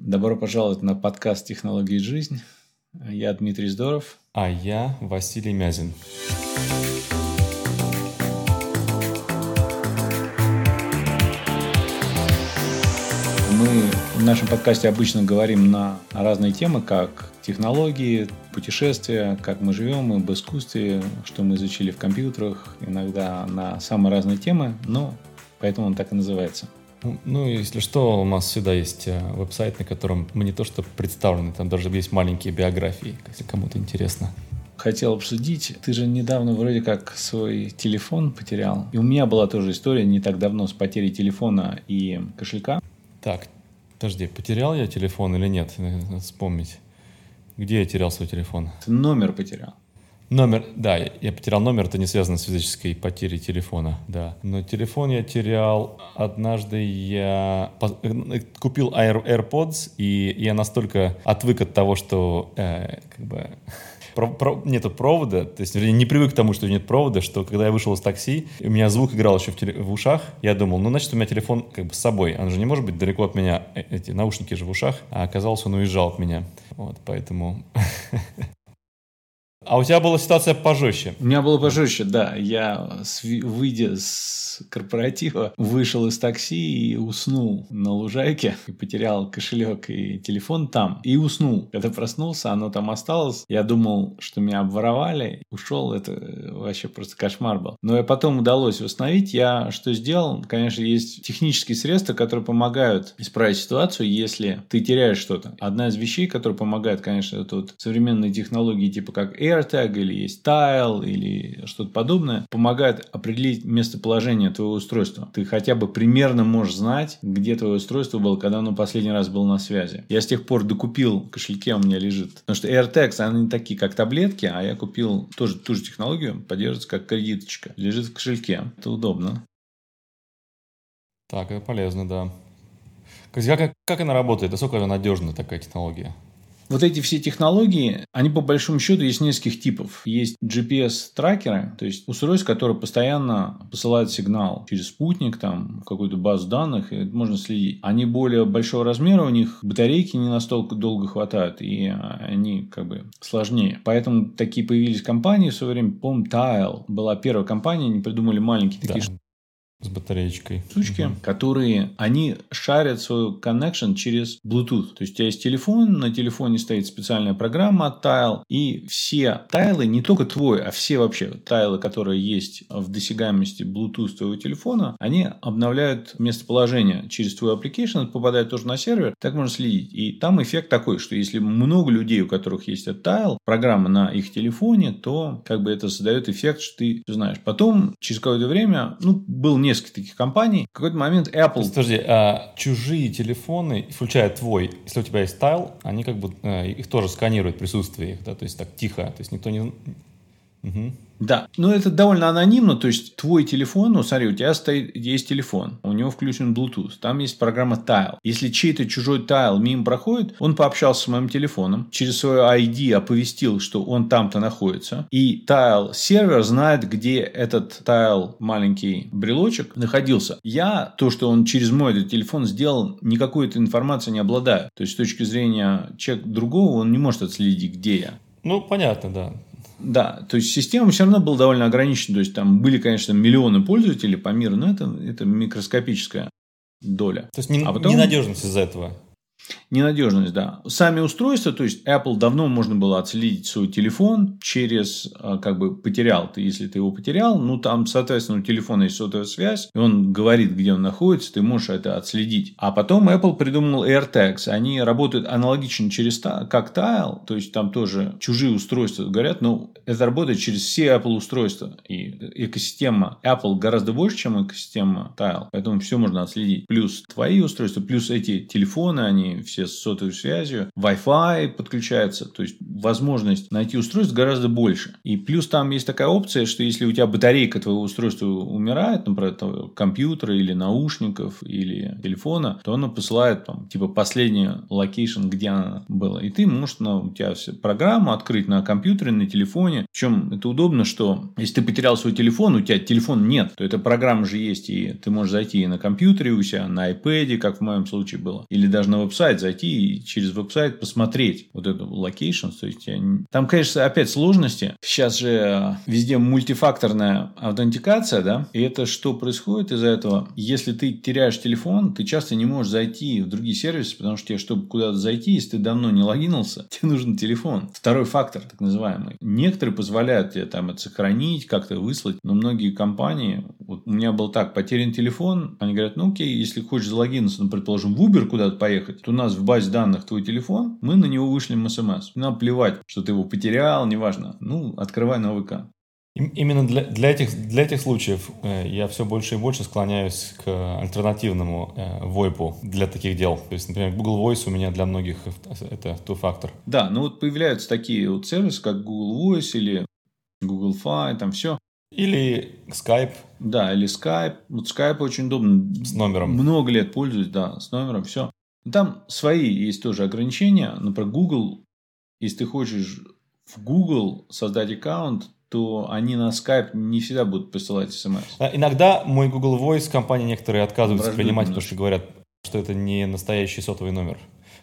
Добро пожаловать на подкаст «Технологии жизнь». Я Дмитрий Здоров. А я Василий Мязин. Мы в нашем подкасте обычно говорим на разные темы, как технологии, путешествия, как мы живем, об искусстве, что мы изучили в компьютерах, иногда на самые разные темы, но поэтому он так и называется – ну, если что, у нас всегда есть э, веб-сайт, на котором мы не то что представлены, там даже есть маленькие биографии, если кому-то интересно. Хотел обсудить, ты же недавно вроде как свой телефон потерял. И у меня была тоже история не так давно с потерей телефона и кошелька. Так, подожди, потерял я телефон или нет? Надо вспомнить. Где я терял свой телефон? Ты номер потерял. Номер, да, я потерял номер, это не связано с физической потерей телефона, да. Но телефон я терял однажды, я э, купил Air, AirPods, и я настолько отвык от того, что э, как бы про, про, нету провода, то есть не привык к тому, что нет провода, что когда я вышел из такси, у меня звук играл еще в, теле, в ушах, я думал, ну, значит, у меня телефон как бы с собой, он же не может быть далеко от меня, э, эти наушники же в ушах, а оказалось, он уезжал от меня, вот, поэтому А у тебя была ситуация пожестче? У меня было пожестче, да. Я, выйдя с корпоратива, вышел из такси и уснул на лужайке. И потерял кошелек и телефон там. И уснул. Когда проснулся, оно там осталось. Я думал, что меня обворовали. Ушел. Это вообще просто кошмар был. Но и потом удалось восстановить. Я что сделал? Конечно, есть технические средства, которые помогают исправить ситуацию, если ты теряешь что-то. Одна из вещей, которая помогает, конечно, это вот современные технологии типа как AirTag или есть Tile или что-то подобное, помогает определить местоположение твоего устройства. Ты хотя бы примерно можешь знать, где твое устройство было, когда оно последний раз было на связи. Я с тех пор докупил, в кошельке у меня лежит. Потому что AirTags, они такие, как таблетки, а я купил тоже ту же технологию, поддерживается как кредиточка. Лежит в кошельке. Это удобно. Так, это полезно, да. Как, как она работает? Насколько она надежна, такая технология? Вот эти все технологии, они по большому счету есть нескольких типов. Есть GPS-трекеры, то есть устройства, которые постоянно посылают сигнал через спутник, там, в какую-то базу данных, и это можно следить. Они более большого размера, у них батарейки не настолько долго хватают, и они как бы сложнее. Поэтому такие появились компании в свое время. Помню, Tile была первая компания, они придумали маленькие такие да. С батареечкой. Штучки, угу. которые, они шарят свой connection через Bluetooth. То есть, у тебя есть телефон, на телефоне стоит специальная программа от Tile, и все тайлы, не только твой, а все вообще тайлы, которые есть в досягаемости Bluetooth твоего телефона, они обновляют местоположение через твой application, это попадает тоже на сервер, так можно следить. И там эффект такой, что если много людей, у которых есть этот тайл, программа на их телефоне, то как бы это создает эффект, что ты знаешь. Потом, через какое-то время, ну, был не несколько таких компаний. В какой-то момент Apple... Подожди, а чужие телефоны, включая твой, если у тебя есть тайл, они как бы э, их тоже сканируют присутствие их, да, то есть так тихо, то есть никто не... Угу. Да, но это довольно анонимно, то есть твой телефон, ну смотри, у тебя стоит, есть телефон, у него включен Bluetooth, там есть программа Tile. Если чей-то чужой Tile мимо проходит, он пообщался с моим телефоном, через свой ID оповестил, что он там-то находится, и Tile сервер знает, где этот Tile маленький брелочек находился. Я то, что он через мой этот телефон сделал, никакой этой информации не обладаю. То есть с точки зрения человека другого, он не может отследить, где я. Ну, понятно, да. Да, то есть система все равно была довольно ограничена. То есть там были, конечно, миллионы пользователей по миру, но это, это микроскопическая доля. То есть не, а потом... ненадежность из-за этого. Ненадежность, да. Сами устройства, то есть Apple давно можно было отследить свой телефон через, а, как бы потерял ты, если ты его потерял, ну там, соответственно, у телефона есть сотовая связь, и он говорит, где он находится, ты можешь это отследить. А потом Apple придумал AirTags, они работают аналогично через как Tile, то есть там тоже чужие устройства говорят, но это работает через все Apple устройства, и экосистема Apple гораздо больше, чем экосистема Tile, поэтому все можно отследить. Плюс твои устройства, плюс эти телефоны, они все с сотовой связью, Wi-Fi подключается, то есть возможность найти устройство гораздо больше. И плюс там есть такая опция, что если у тебя батарейка твоего устройства умирает, например, твоего компьютера или наушников или телефона, то оно посылает там, типа последний location, где она была. И ты можешь на, у тебя вся программу открыть на компьютере, на телефоне. Причем это удобно, что если ты потерял свой телефон, у тебя телефон нет, то эта программа же есть, и ты можешь зайти и на компьютере у себя, на iPad, как в моем случае было, или даже на веб-сайт сайт зайти и через веб-сайт посмотреть вот эту location. То есть, там, конечно, опять сложности. Сейчас же э, везде мультифакторная аутентикация, да, и это что происходит из-за этого? Если ты теряешь телефон, ты часто не можешь зайти в другие сервисы, потому что тебе, чтобы куда-то зайти, если ты давно не логинился, тебе нужен телефон. Второй фактор, так называемый. Некоторые позволяют тебе там это сохранить, как-то выслать, но многие компании, вот у меня был так, потерян телефон, они говорят, ну окей, если хочешь залогиниться, ну, предположим, в Uber куда-то поехать, у нас в базе данных твой телефон, мы на него вышлем смс. Нам плевать, что ты его потерял, неважно. Ну, открывай новый ВК. Именно для, для, этих, для этих случаев э, я все больше и больше склоняюсь к альтернативному э, VoIP для таких дел. То есть, например, Google Voice у меня для многих это two-factor. Да, ну вот появляются такие вот сервисы, как Google Voice или Google Fi, там все. Или Skype. Да, или Skype. Вот Skype очень удобно. С номером. Много лет пользуюсь, да, с номером, все. Там свои есть тоже ограничения. Например, Google, если ты хочешь в Google создать аккаунт, то они на Skype не всегда будут посылать смс. Иногда мой Google Voice компании некоторые отказываются Враждуют принимать, потому что говорят, что это не настоящий сотовый номер.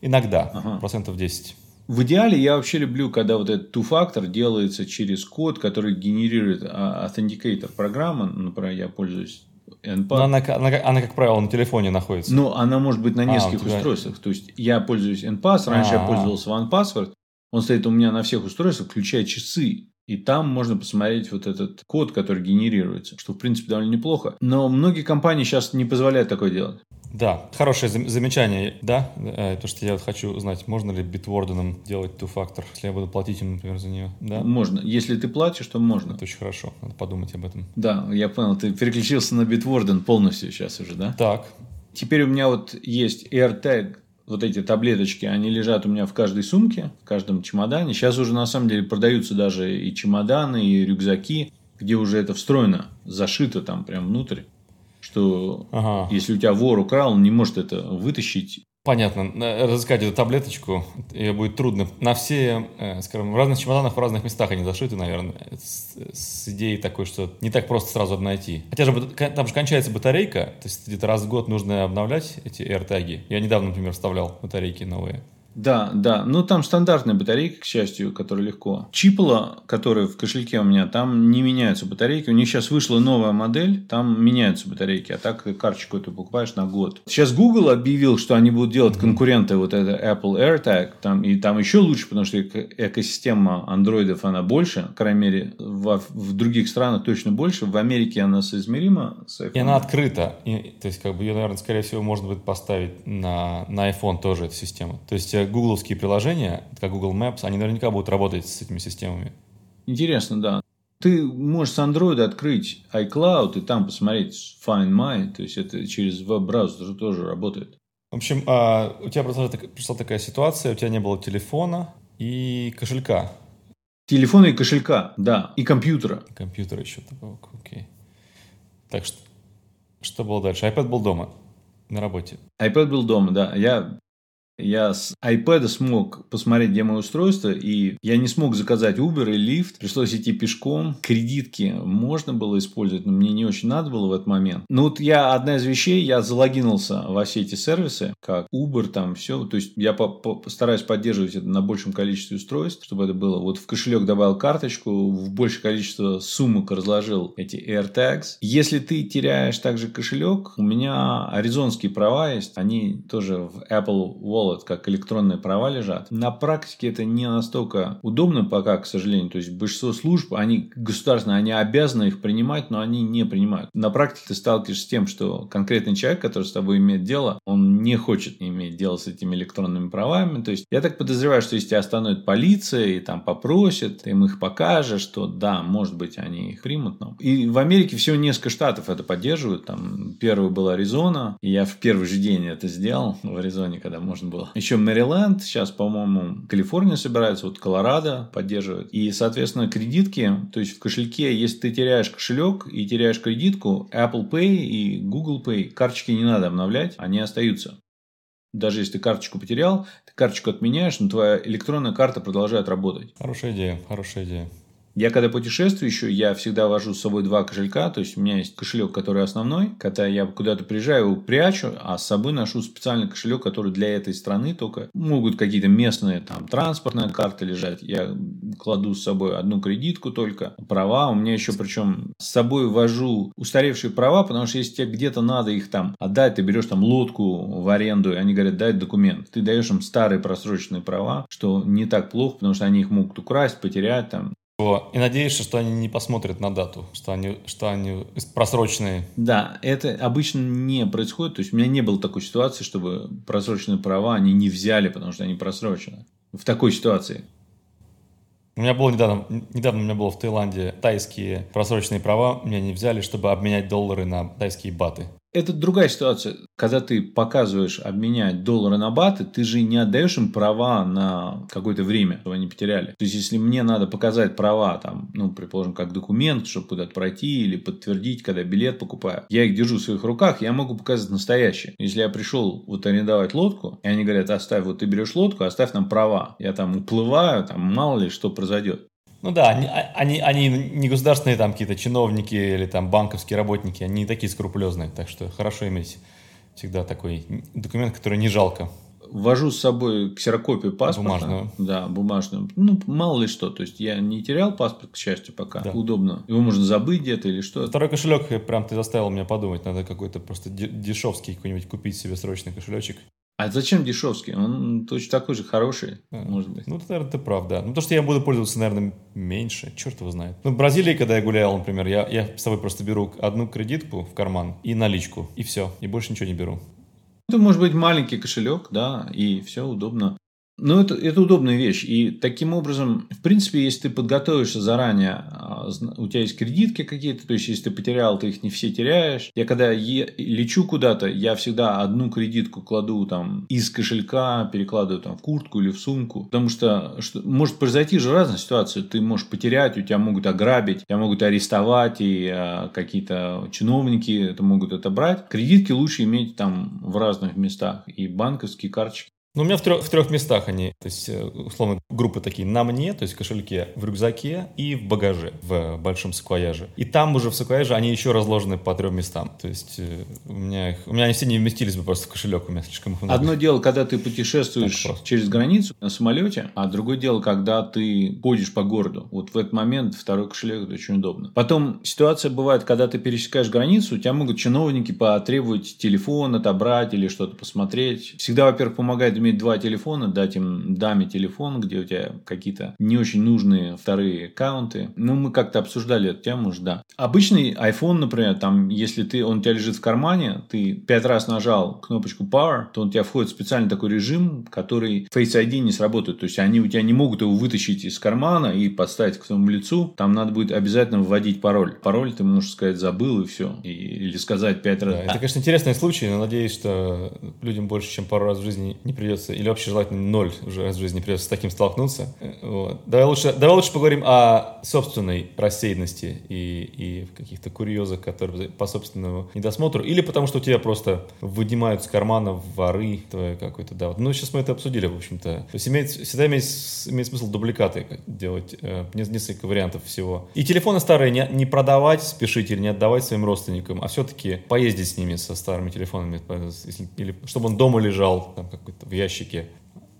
Иногда, ага. процентов 10. В идеале я вообще люблю, когда вот этот two-factor делается через код, который генерирует authenticator программа. Например, я пользуюсь NPAD. Но она, она, она, как правило, на телефоне находится. Но она может быть на а, нескольких а, тебя... устройствах. То есть, я пользуюсь NPass, раньше А-а-а. я пользовался OnePassword. Он стоит у меня на всех устройствах, включая часы. И там можно посмотреть вот этот код, который генерируется, что, в принципе, довольно неплохо. Но многие компании сейчас не позволяют такое делать. Да, хорошее замечание, да, э, то, что я вот хочу узнать, можно ли битворденом делать two-factor, если я буду платить им, например, за нее, да? Можно, если ты платишь, то можно. Это очень хорошо, надо подумать об этом. Да, я понял, ты переключился на битворден полностью сейчас уже, да? Так. Теперь у меня вот есть AirTag вот эти таблеточки, они лежат у меня в каждой сумке, в каждом чемодане. Сейчас уже на самом деле продаются даже и чемоданы, и рюкзаки, где уже это встроено, зашито там прям внутрь. Что ага. если у тебя вор украл, он не может это вытащить Понятно. Разыскать эту таблеточку ее будет трудно. На все, э, скажем, в разных чемоданах, в разных местах они зашиты, наверное, с, с идеей такой, что не так просто сразу найти. Хотя же там же кончается батарейка, то есть где-то раз в год нужно обновлять эти AirTag. Я недавно, например, вставлял батарейки новые. Да, да. Ну, там стандартная батарейка, к счастью, которая легко. Чипола, которые в кошельке у меня, там не меняются батарейки. У них сейчас вышла новая модель, там меняются батарейки. А так карточку ты покупаешь на год. Сейчас Google объявил, что они будут делать конкуренты вот это Apple AirTag. Там, и там еще лучше, потому что экосистема андроидов, она больше. По крайней мере, в, в других странах точно больше. В Америке она соизмерима с iPhone. И она открыта. И, то есть, как бы ее, наверное, скорее всего, можно будет поставить на, на iPhone тоже, эту систему. То есть, гугловские приложения, как Google Maps, они наверняка будут работать с этими системами. Интересно, да. Ты можешь с Android открыть iCloud и там посмотреть Find My, то есть это через веб-браузер тоже работает. В общем, а, у тебя пришла, пришла такая ситуация, у тебя не было телефона и кошелька. Телефона и кошелька, да, и компьютера. И компьютера еще такого, окей. Так что, что было дальше? iPad был дома, на работе. iPad был дома, да. Я я с iPad смог посмотреть, где мое устройство, и я не смог заказать Uber и лифт. Пришлось идти пешком. Кредитки можно было использовать, но мне не очень надо было в этот момент. Ну вот я, одна из вещей, я залогинился во все эти сервисы, как Uber, там все. То есть я постараюсь поддерживать это на большем количестве устройств, чтобы это было. Вот в кошелек добавил карточку, в большее количество сумок разложил эти AirTags. Если ты теряешь также кошелек, у меня аризонские права есть, они тоже в Apple Wallet Wallet, как электронные права лежат. На практике это не настолько удобно пока, к сожалению. То есть большинство служб, они государственные, они обязаны их принимать, но они не принимают. На практике ты сталкиваешься с тем, что конкретный человек, который с тобой имеет дело, он не хочет иметь дело с этими электронными правами. То есть я так подозреваю, что если тебя остановит полиция и там попросят, ты им их покажешь, что да, может быть, они их примут. Но... И в Америке всего несколько штатов это поддерживают. Там первый был Аризона, и я в первый же день это сделал в Аризоне, когда можно было. Еще Мэриленд, сейчас, по-моему, Калифорния собирается, вот Колорадо поддерживает. И, соответственно, кредитки, то есть в кошельке, если ты теряешь кошелек и теряешь кредитку, Apple Pay и Google Pay, карточки не надо обновлять, они остаются. Даже если ты карточку потерял, ты карточку отменяешь, но твоя электронная карта продолжает работать. Хорошая идея, хорошая идея. Я когда путешествую еще, я всегда вожу с собой два кошелька. То есть у меня есть кошелек, который основной. Когда я куда-то приезжаю, его прячу, а с собой ношу специальный кошелек, который для этой страны только. Могут какие-то местные там транспортные карты лежать. Я кладу с собой одну кредитку только. Права. У меня еще причем с собой вожу устаревшие права, потому что если тебе где-то надо их там отдать, ты берешь там лодку в аренду, и они говорят, дай документ. Ты даешь им старые просроченные права, что не так плохо, потому что они их могут украсть, потерять там. И надеешься, что они не посмотрят на дату, что они, что они просроченные. Да, это обычно не происходит. То есть у меня не было такой ситуации, чтобы просроченные права они не взяли, потому что они просрочены. В такой ситуации. У меня было недавно, недавно у меня было в Таиланде тайские просроченные права, меня не взяли, чтобы обменять доллары на тайские баты. Это другая ситуация. Когда ты показываешь обменять доллары на баты, ты же не отдаешь им права на какое-то время, чтобы они потеряли. То есть, если мне надо показать права, там, ну, предположим, как документ, чтобы куда-то пройти или подтвердить, когда билет покупаю, я их держу в своих руках, я могу показать настоящие. Если я пришел вот арендовать лодку, и они говорят, оставь, вот ты берешь лодку, оставь нам права. Я там уплываю, там мало ли что произойдет. Ну да, они, а, они, они не государственные там какие-то чиновники или там банковские работники, они не такие скрупулезные, так что хорошо иметь всегда такой документ, который не жалко. Вожу с собой ксерокопию паспорта. Бумажную. Да, бумажную. Ну, мало ли что. То есть, я не терял паспорт, к счастью, пока. Да. Удобно. Его можно забыть где-то или что. Второй кошелек, прям ты заставил меня подумать. Надо какой-то просто дешевский какой-нибудь купить себе срочный кошелечек. А зачем дешевский? Он точно такой же хороший, а, может быть. Ну, это, наверное, ты прав, да. Ну, то, что я буду пользоваться, наверное, меньше. Черт его знает. Ну, в Бразилии, когда я гулял, например, я, я с собой просто беру одну кредитку в карман и наличку. И все. И больше ничего не беру. Это может быть маленький кошелек, да, и все удобно. Ну, это, это удобная вещь. И таким образом, в принципе, если ты подготовишься заранее, а, у тебя есть кредитки какие-то, то есть, если ты потерял, ты их не все теряешь. Я когда е- лечу куда-то, я всегда одну кредитку кладу там из кошелька, перекладываю там в куртку или в сумку. Потому что, что может произойти же разная ситуация. Ты можешь потерять, у тебя могут ограбить, тебя могут арестовать, и а, какие-то чиновники это могут отобрать. Кредитки лучше иметь там в разных местах. И банковские карточки ну, у меня в трех, в трех местах они, то есть, э, условно, группы такие на мне, то есть в кошельке, в рюкзаке и в багаже, в большом саквояже. И там уже в саквояже они еще разложены по трем местам. То есть э, у меня, их, у меня они все не вместились бы просто в кошелек, у меня слишком много. Одно дело, когда ты путешествуешь через границу на самолете, а другое дело, когда ты ходишь по городу. Вот в этот момент второй кошелек это очень удобно. Потом ситуация бывает, когда ты пересекаешь границу, у тебя могут чиновники потребовать телефон отобрать или что-то посмотреть. Всегда, во-первых, помогает иметь два телефона, дать им даме телефон, где у тебя какие-то не очень нужные вторые аккаунты. Ну, мы как-то обсуждали эту тему уже, да. Обычный iPhone, например, там, если ты, он у тебя лежит в кармане, ты пять раз нажал кнопочку Power, то он у тебя входит в специальный такой режим, который Face ID не сработает. То есть, они у тебя не могут его вытащить из кармана и подставить к твоему лицу. Там надо будет обязательно вводить пароль. Пароль ты можешь сказать забыл и все. И, или сказать пять раз. Да, это, конечно, интересный случай, но надеюсь, что людям больше, чем пару раз в жизни не придется придется, или вообще желательно ноль уже раз в жизни придется с таким столкнуться. Вот. Давай, лучше, давай лучше поговорим о собственной рассеянности и, и каких-то курьезах, которые по собственному недосмотру, или потому что у тебя просто вынимают с кармана воры твои какой-то, да. Вот. Ну, сейчас мы это обсудили, в общем-то. То есть имеет, всегда имеет, имеет смысл дубликаты делать, э, несколько вариантов всего. И телефоны старые не, не продавать, спешить или не отдавать своим родственникам, а все-таки поездить с ними, со старыми телефонами, если, или чтобы он дома лежал, там, какой-то в ящике.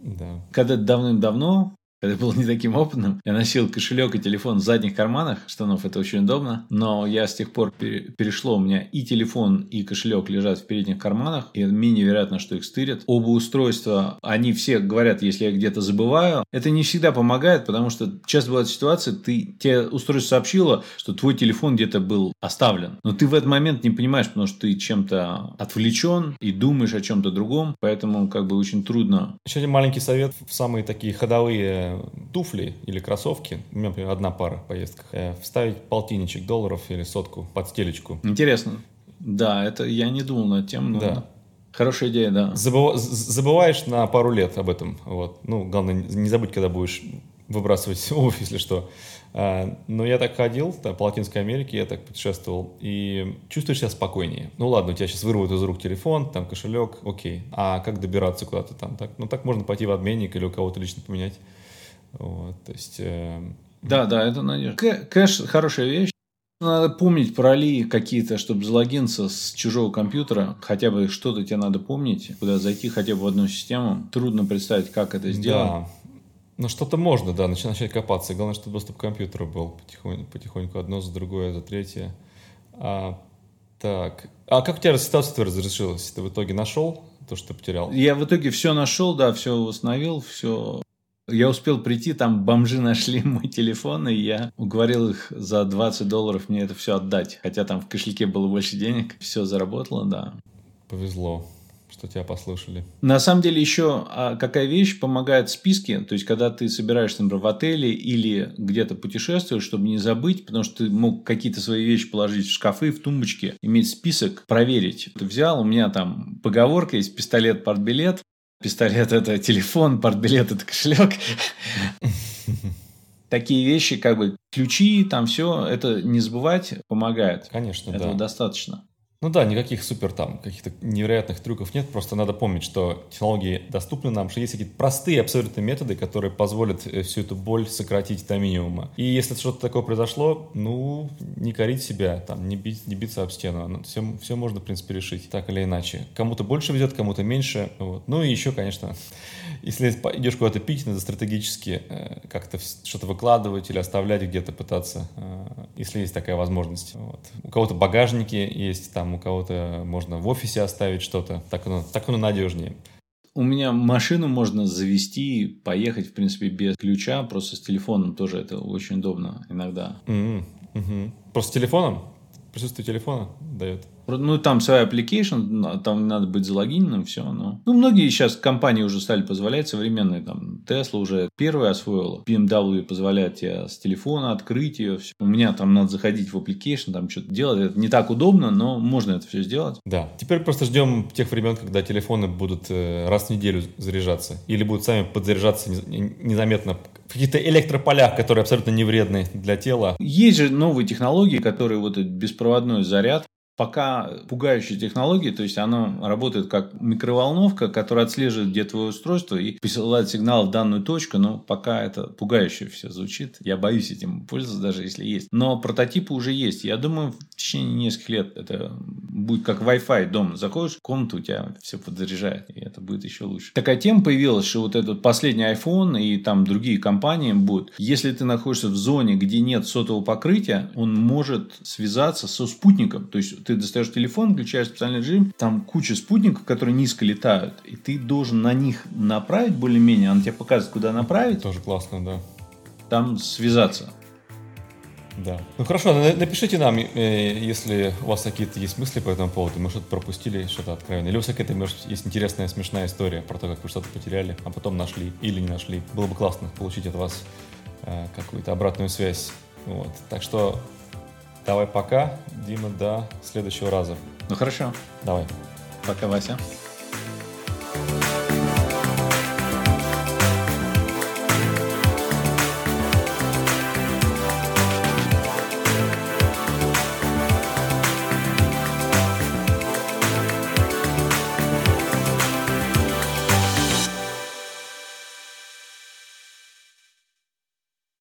Да. Когда давным-давно когда был не таким опытным, я носил кошелек и телефон в задних карманах штанов, это очень удобно, но я с тех пор перешло, у меня и телефон, и кошелек лежат в передних карманах, и менее вероятно, что их стырят. Оба устройства, они все говорят, если я где-то забываю, это не всегда помогает, потому что часто бывает ситуация, ты, тебе устройство сообщило, что твой телефон где-то был оставлен, но ты в этот момент не понимаешь, потому что ты чем-то отвлечен и думаешь о чем-то другом, поэтому как бы очень трудно. Еще один маленький совет в самые такие ходовые туфли или кроссовки, у меня, например, одна пара в поездках, э, вставить полтинничек долларов или сотку под стелечку. Интересно. Да, это я не думал над тем, но... Да. Хорошая идея, да. Забыв... Забываешь на пару лет об этом. Вот. Ну, главное, не забудь, когда будешь выбрасывать обувь, если что. А, но я так ходил по Латинской Америке, я так путешествовал, и чувствуешь себя спокойнее. Ну ладно, у тебя сейчас вырвут из рук телефон, там кошелек, окей. А как добираться куда-то там? Так, ну так можно пойти в обменник или у кого-то лично поменять. Вот, то есть э, Да, да, это надежда. Кэш – хорошая вещь. Надо помнить пароли какие-то, чтобы залогиниться с чужого компьютера. Хотя бы что-то тебе надо помнить, куда зайти хотя бы в одну систему. Трудно представить, как это сделать. Да. Ну, что-то можно, да, начать копаться. Главное, чтобы доступ к компьютеру был потихоньку, потихоньку одно за другое, за третье. А, так. А как у тебя ситуация разрешилась? Ты в итоге нашел то, что ты потерял? Я в итоге все нашел, да, все восстановил, все я успел прийти, там бомжи нашли мой телефон, и я уговорил их за 20 долларов мне это все отдать. Хотя там в кошельке было больше денег. Все заработало, да. Повезло что тебя послушали. На самом деле еще а, какая вещь помогает списки, то есть когда ты собираешься, например, в отеле или где-то путешествуешь, чтобы не забыть, потому что ты мог какие-то свои вещи положить в шкафы, в тумбочки, иметь список, проверить. Ты взял, у меня там поговорка есть пистолет, портбилет, Пистолет – это телефон, портбилет – это кошелек. Такие вещи, как бы ключи, там все, это не забывать помогает. Конечно, Этого да. достаточно. Ну да, никаких супер там каких-то невероятных трюков нет, просто надо помнить, что технологии доступны нам, что есть какие-то простые абсолютно методы, которые позволят э, всю эту боль сократить до минимума. И если что-то такое произошло, ну, не корить себя, там, не, бить, не биться об стену. Все, ну, все можно, в принципе, решить так или иначе. Кому-то больше везет, кому-то меньше. Вот. Ну и еще, конечно, если идешь куда-то пить, надо стратегически э, как-то что-то выкладывать или оставлять где-то пытаться, э, если есть такая возможность. Вот. У кого-то багажники есть, там у кого-то можно в офисе оставить что-то, так оно, так оно надежнее. У меня машину можно завести, поехать, в принципе, без ключа, просто с телефоном тоже это очень удобно иногда. Mm-hmm. Mm-hmm. Просто с телефоном? Присутствие телефона дает? Ну, там своя application, там надо быть залогиненным, все. Но... Ну, многие сейчас компании уже стали позволять, современные, там, Tesla уже первая освоила, BMW позволяет тебе с телефона открыть ее, все. У меня там надо заходить в application, там что-то делать, это не так удобно, но можно это все сделать. Да, теперь просто ждем тех времен, когда телефоны будут э, раз в неделю заряжаться, или будут сами подзаряжаться незаметно в каких-то электрополях, которые абсолютно не вредны для тела. Есть же новые технологии, которые вот этот беспроводной заряд, пока пугающие технологии, то есть оно работает как микроволновка, которая отслеживает, где твое устройство и посылает сигнал в данную точку, но пока это пугающе все звучит. Я боюсь этим пользоваться, даже если есть. Но прототипы уже есть. Я думаю, в течение нескольких лет это будет как Wi-Fi дома. Заходишь в комнату, у тебя все подзаряжает, и это будет еще лучше. Такая тема появилась, что вот этот последний iPhone и там другие компании будут. Если ты находишься в зоне, где нет сотового покрытия, он может связаться со спутником. То есть ты достаешь телефон, включаешь специальный режим, там куча спутников, которые низко летают, и ты должен на них направить более-менее, он тебе показывает, куда направить. Тоже классно, да. Там связаться. Да. Ну хорошо, напишите нам, э, если у вас какие-то есть мысли по этому поводу, мы что-то пропустили, что-то откровенное. Или у вас какая-то, может, есть интересная, смешная история про то, как вы что-то потеряли, а потом нашли или не нашли. Было бы классно получить от вас э, какую-то обратную связь. Вот. Так что Давай пока, Дима, до следующего раза. Ну хорошо. Давай. Пока, Вася.